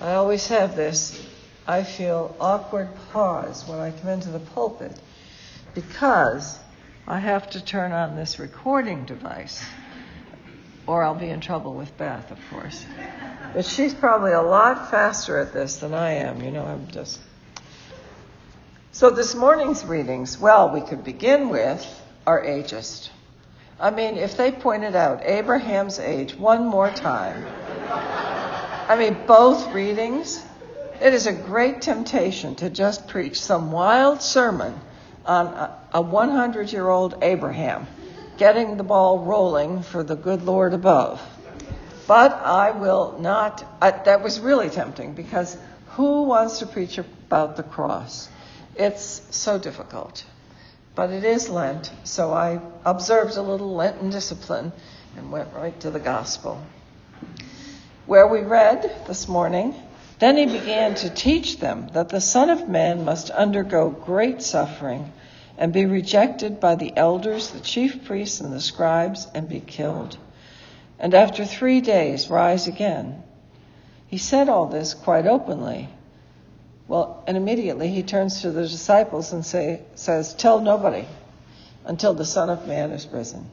I always have this. I feel awkward pause when I come into the pulpit because I have to turn on this recording device, or I'll be in trouble with Beth, of course. But she's probably a lot faster at this than I am. You know, I'm just. So this morning's readings, well, we could begin with our ageist. I mean, if they pointed out Abraham's age one more time, I mean, both readings, it is a great temptation to just preach some wild sermon on a 100 year old Abraham getting the ball rolling for the good Lord above. But I will not, I, that was really tempting because who wants to preach about the cross? It's so difficult. But it is Lent, so I observed a little Lenten discipline and went right to the gospel. Where we read this morning, then he began to teach them that the Son of Man must undergo great suffering and be rejected by the elders, the chief priests, and the scribes, and be killed. And after three days, rise again. He said all this quite openly. Well, and immediately he turns to the disciples and say, says, Tell nobody until the Son of Man is risen.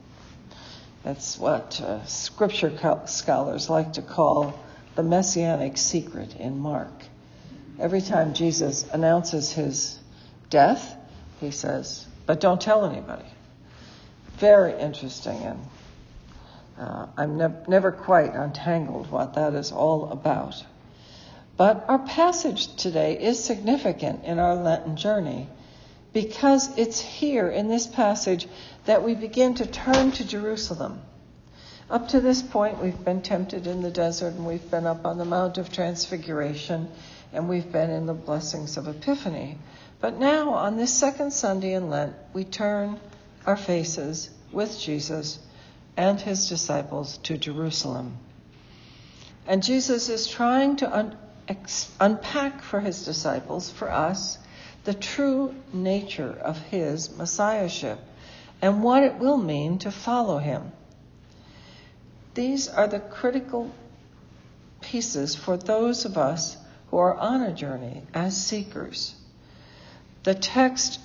That's what uh, scripture scholars like to call the messianic secret in Mark. Every time Jesus announces his death, he says, but don't tell anybody. Very interesting, and uh, I'm ne- never quite untangled what that is all about. But our passage today is significant in our Lenten journey because it's here in this passage that we begin to turn to Jerusalem. Up to this point, we've been tempted in the desert and we've been up on the Mount of Transfiguration and we've been in the blessings of Epiphany. But now, on this second Sunday in Lent, we turn our faces with Jesus and his disciples to Jerusalem. And Jesus is trying to un- ex- unpack for his disciples, for us, the true nature of his messiahship and what it will mean to follow him. These are the critical pieces for those of us who are on a journey as seekers. The text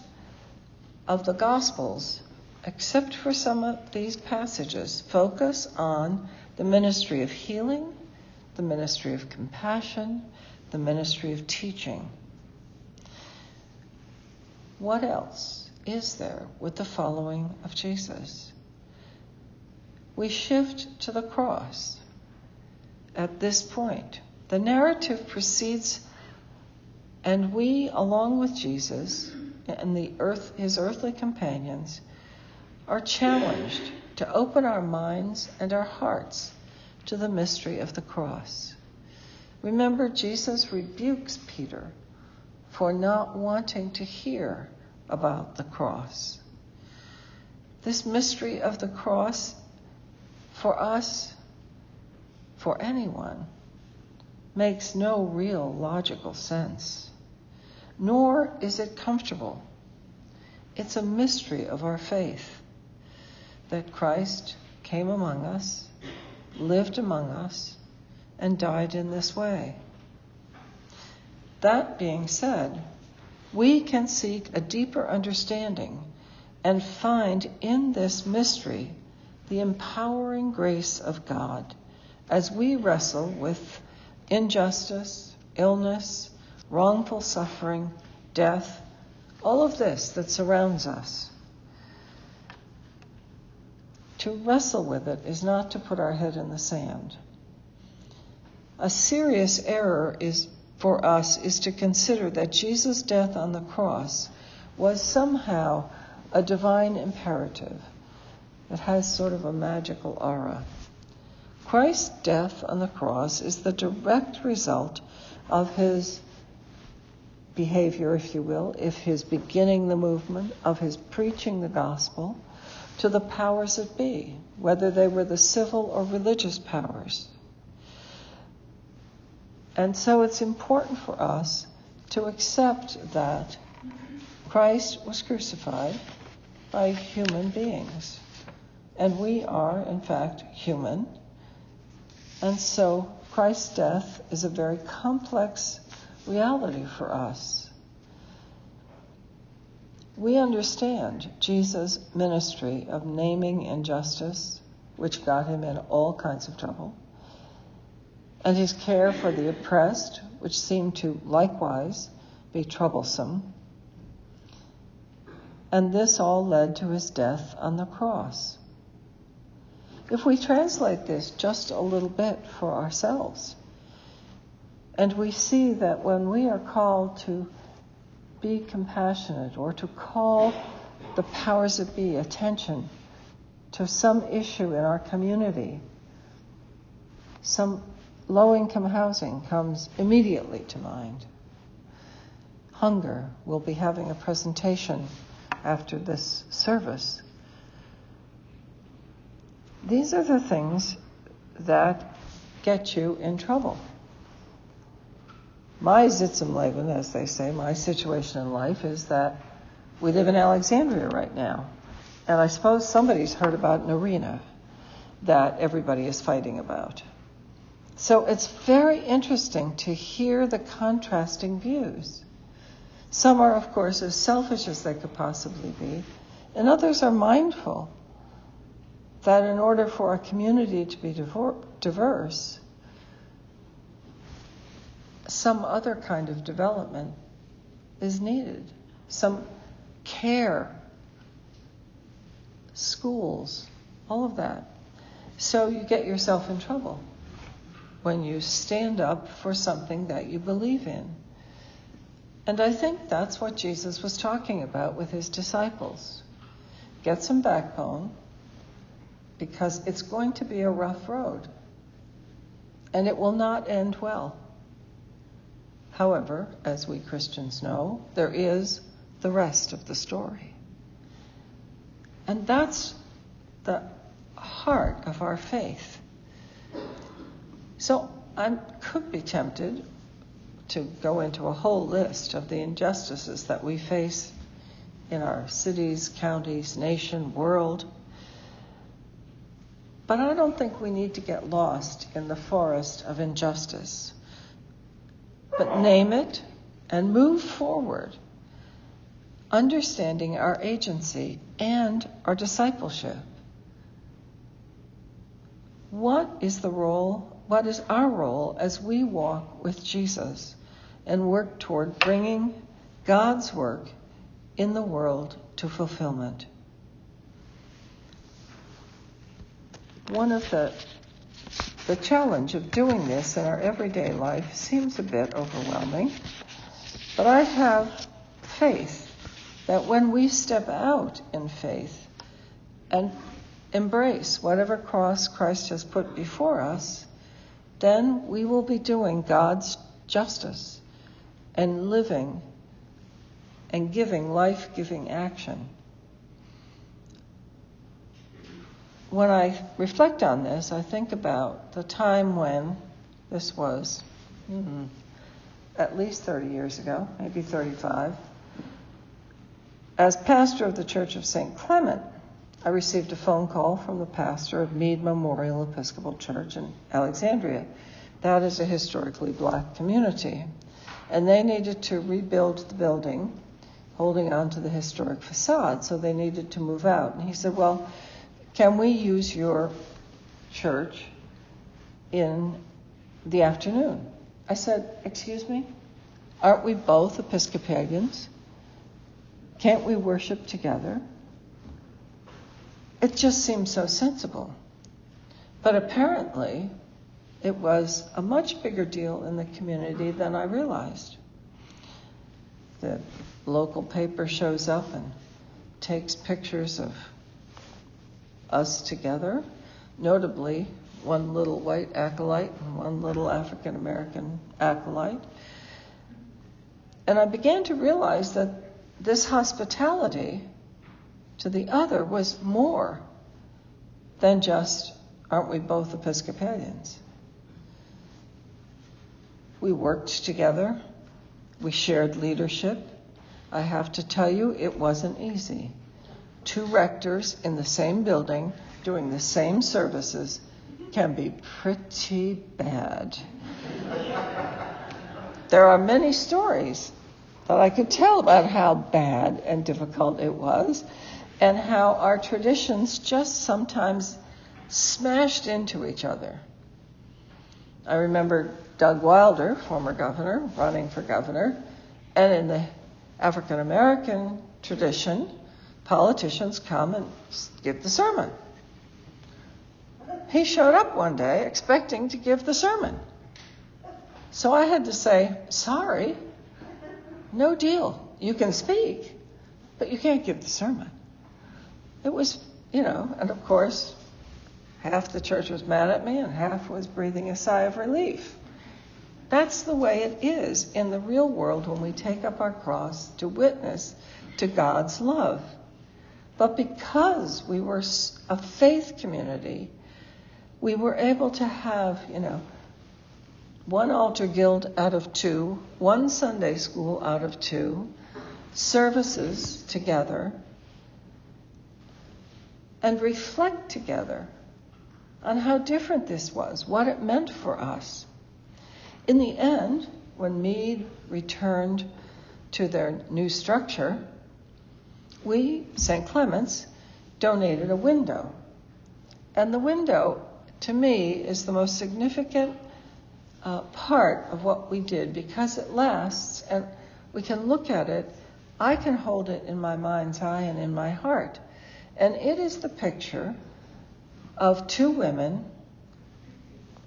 of the Gospels, except for some of these passages, focus on the ministry of healing, the ministry of compassion, the ministry of teaching. What else is there with the following of Jesus? We shift to the cross at this point. The narrative proceeds, and we, along with Jesus and the earth, his earthly companions, are challenged to open our minds and our hearts to the mystery of the cross. Remember, Jesus rebukes Peter for not wanting to hear about the cross. This mystery of the cross, for us, for anyone, makes no real logical sense, nor is it comfortable. It's a mystery of our faith that Christ came among us, lived among us, and died in this way. That being said, we can seek a deeper understanding and find in this mystery the empowering grace of God as we wrestle with injustice, illness, wrongful suffering, death, all of this that surrounds us. To wrestle with it is not to put our head in the sand. A serious error is for us is to consider that Jesus' death on the cross was somehow a divine imperative that has sort of a magical aura. Christ's death on the cross is the direct result of his behavior, if you will, if his beginning the movement, of his preaching the gospel to the powers that be, whether they were the civil or religious powers. And so it's important for us to accept that Christ was crucified by human beings. And we are, in fact, human. And so Christ's death is a very complex reality for us. We understand Jesus' ministry of naming injustice, which got him in all kinds of trouble, and his care for the oppressed, which seemed to likewise be troublesome. And this all led to his death on the cross. If we translate this just a little bit for ourselves, and we see that when we are called to be compassionate or to call the powers that be attention to some issue in our community, some low income housing comes immediately to mind. Hunger, we'll be having a presentation after this service. These are the things that get you in trouble. My Sitz im Leben, as they say, my situation in life is that we live in Alexandria right now. And I suppose somebody's heard about an arena that everybody is fighting about. So it's very interesting to hear the contrasting views. Some are, of course, as selfish as they could possibly be, and others are mindful that in order for a community to be diverse, some other kind of development is needed. Some care, schools, all of that. So you get yourself in trouble when you stand up for something that you believe in. And I think that's what Jesus was talking about with his disciples. Get some backbone because it's going to be a rough road and it will not end well. However, as we Christians know, there is the rest of the story. And that's the heart of our faith. So I could be tempted to go into a whole list of the injustices that we face in our cities, counties, nation, world. But I don't think we need to get lost in the forest of injustice. But name it and move forward, understanding our agency and our discipleship. What is the role what is our role as we walk with Jesus and work toward bringing God's work in the world to fulfillment? One of the the challenge of doing this in our everyday life seems a bit overwhelming, but I have faith that when we step out in faith and embrace whatever cross Christ has put before us, then we will be doing God's justice and living and giving life giving action. When I reflect on this, I think about the time when this was mm-hmm, at least 30 years ago, maybe 35. As pastor of the Church of St. Clement, I received a phone call from the pastor of Meade Memorial Episcopal Church in Alexandria. That is a historically black community. And they needed to rebuild the building, holding on to the historic facade, so they needed to move out. And he said, Well, can we use your church in the afternoon? I said, Excuse me? Aren't we both Episcopalians? Can't we worship together? It just seemed so sensible. But apparently, it was a much bigger deal in the community than I realized. The local paper shows up and takes pictures of us together, notably one little white acolyte and one little African American acolyte. And I began to realize that this hospitality to the other was more than just, aren't we both Episcopalians? We worked together, we shared leadership. I have to tell you, it wasn't easy. Two rectors in the same building doing the same services can be pretty bad. there are many stories that I could tell about how bad and difficult it was, and how our traditions just sometimes smashed into each other. I remember Doug Wilder, former governor, running for governor, and in the African American tradition, politicians come and give the sermon. He showed up one day expecting to give the sermon. So I had to say, sorry, no deal. You can speak, but you can't give the sermon. It was, you know, and of course, half the church was mad at me and half was breathing a sigh of relief. That's the way it is in the real world when we take up our cross to witness to God's love. But because we were a faith community, we were able to have, you know, one altar guild out of two, one Sunday school out of two, services together, and reflect together on how different this was, what it meant for us. In the end, when Meade returned to their new structure, we, St. Clement's, donated a window. And the window, to me, is the most significant uh, part of what we did because it lasts and we can look at it. I can hold it in my mind's eye and in my heart. And it is the picture of two women,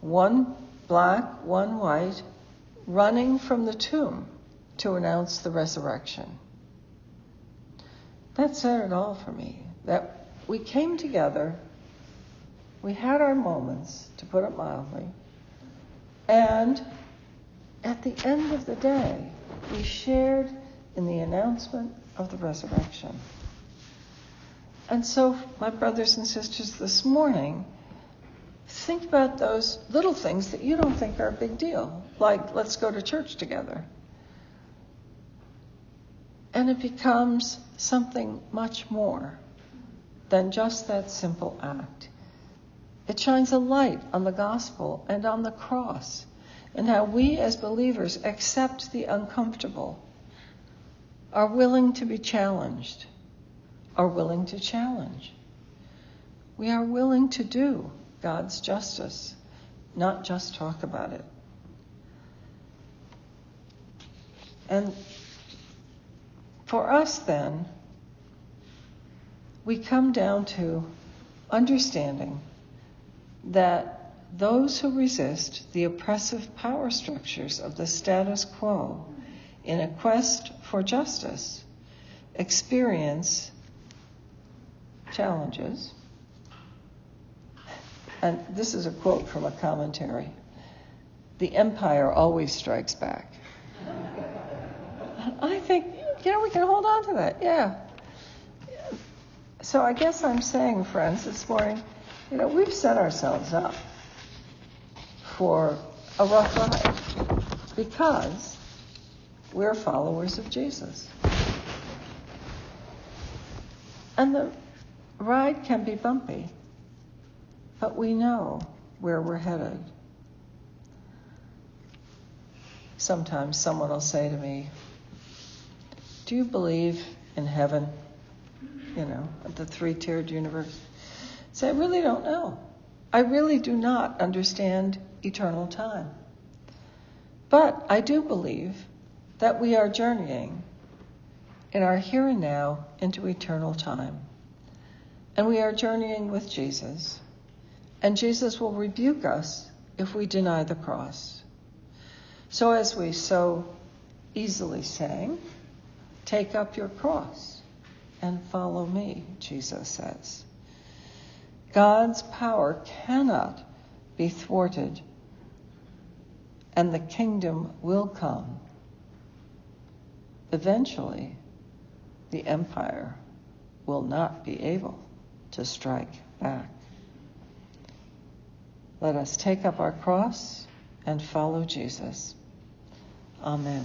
one black, one white, running from the tomb to announce the resurrection. That said it all for me. That we came together, we had our moments, to put it mildly, and at the end of the day, we shared in the announcement of the resurrection. And so, my brothers and sisters, this morning, think about those little things that you don't think are a big deal, like let's go to church together. And it becomes something much more than just that simple act. It shines a light on the gospel and on the cross, and how we as believers accept the uncomfortable, are willing to be challenged, are willing to challenge. We are willing to do God's justice, not just talk about it. And for us, then, we come down to understanding that those who resist the oppressive power structures of the status quo in a quest for justice experience challenges and this is a quote from a commentary the empire always strikes back. I think, you know, we can hold on to that. Yeah. So I guess I'm saying, friends, this morning, you know, we've set ourselves up for a rough ride because we're followers of Jesus. And the ride can be bumpy but we know where we're headed. Sometimes someone will say to me, Do you believe in heaven? You know, the three tiered universe. Say, I really don't know. I really do not understand eternal time. But I do believe that we are journeying in our here and now into eternal time. And we are journeying with Jesus. And Jesus will rebuke us if we deny the cross. So, as we so easily sang, take up your cross and follow me, Jesus says. God's power cannot be thwarted, and the kingdom will come. Eventually, the empire will not be able to strike back. Let us take up our cross and follow Jesus. Amen.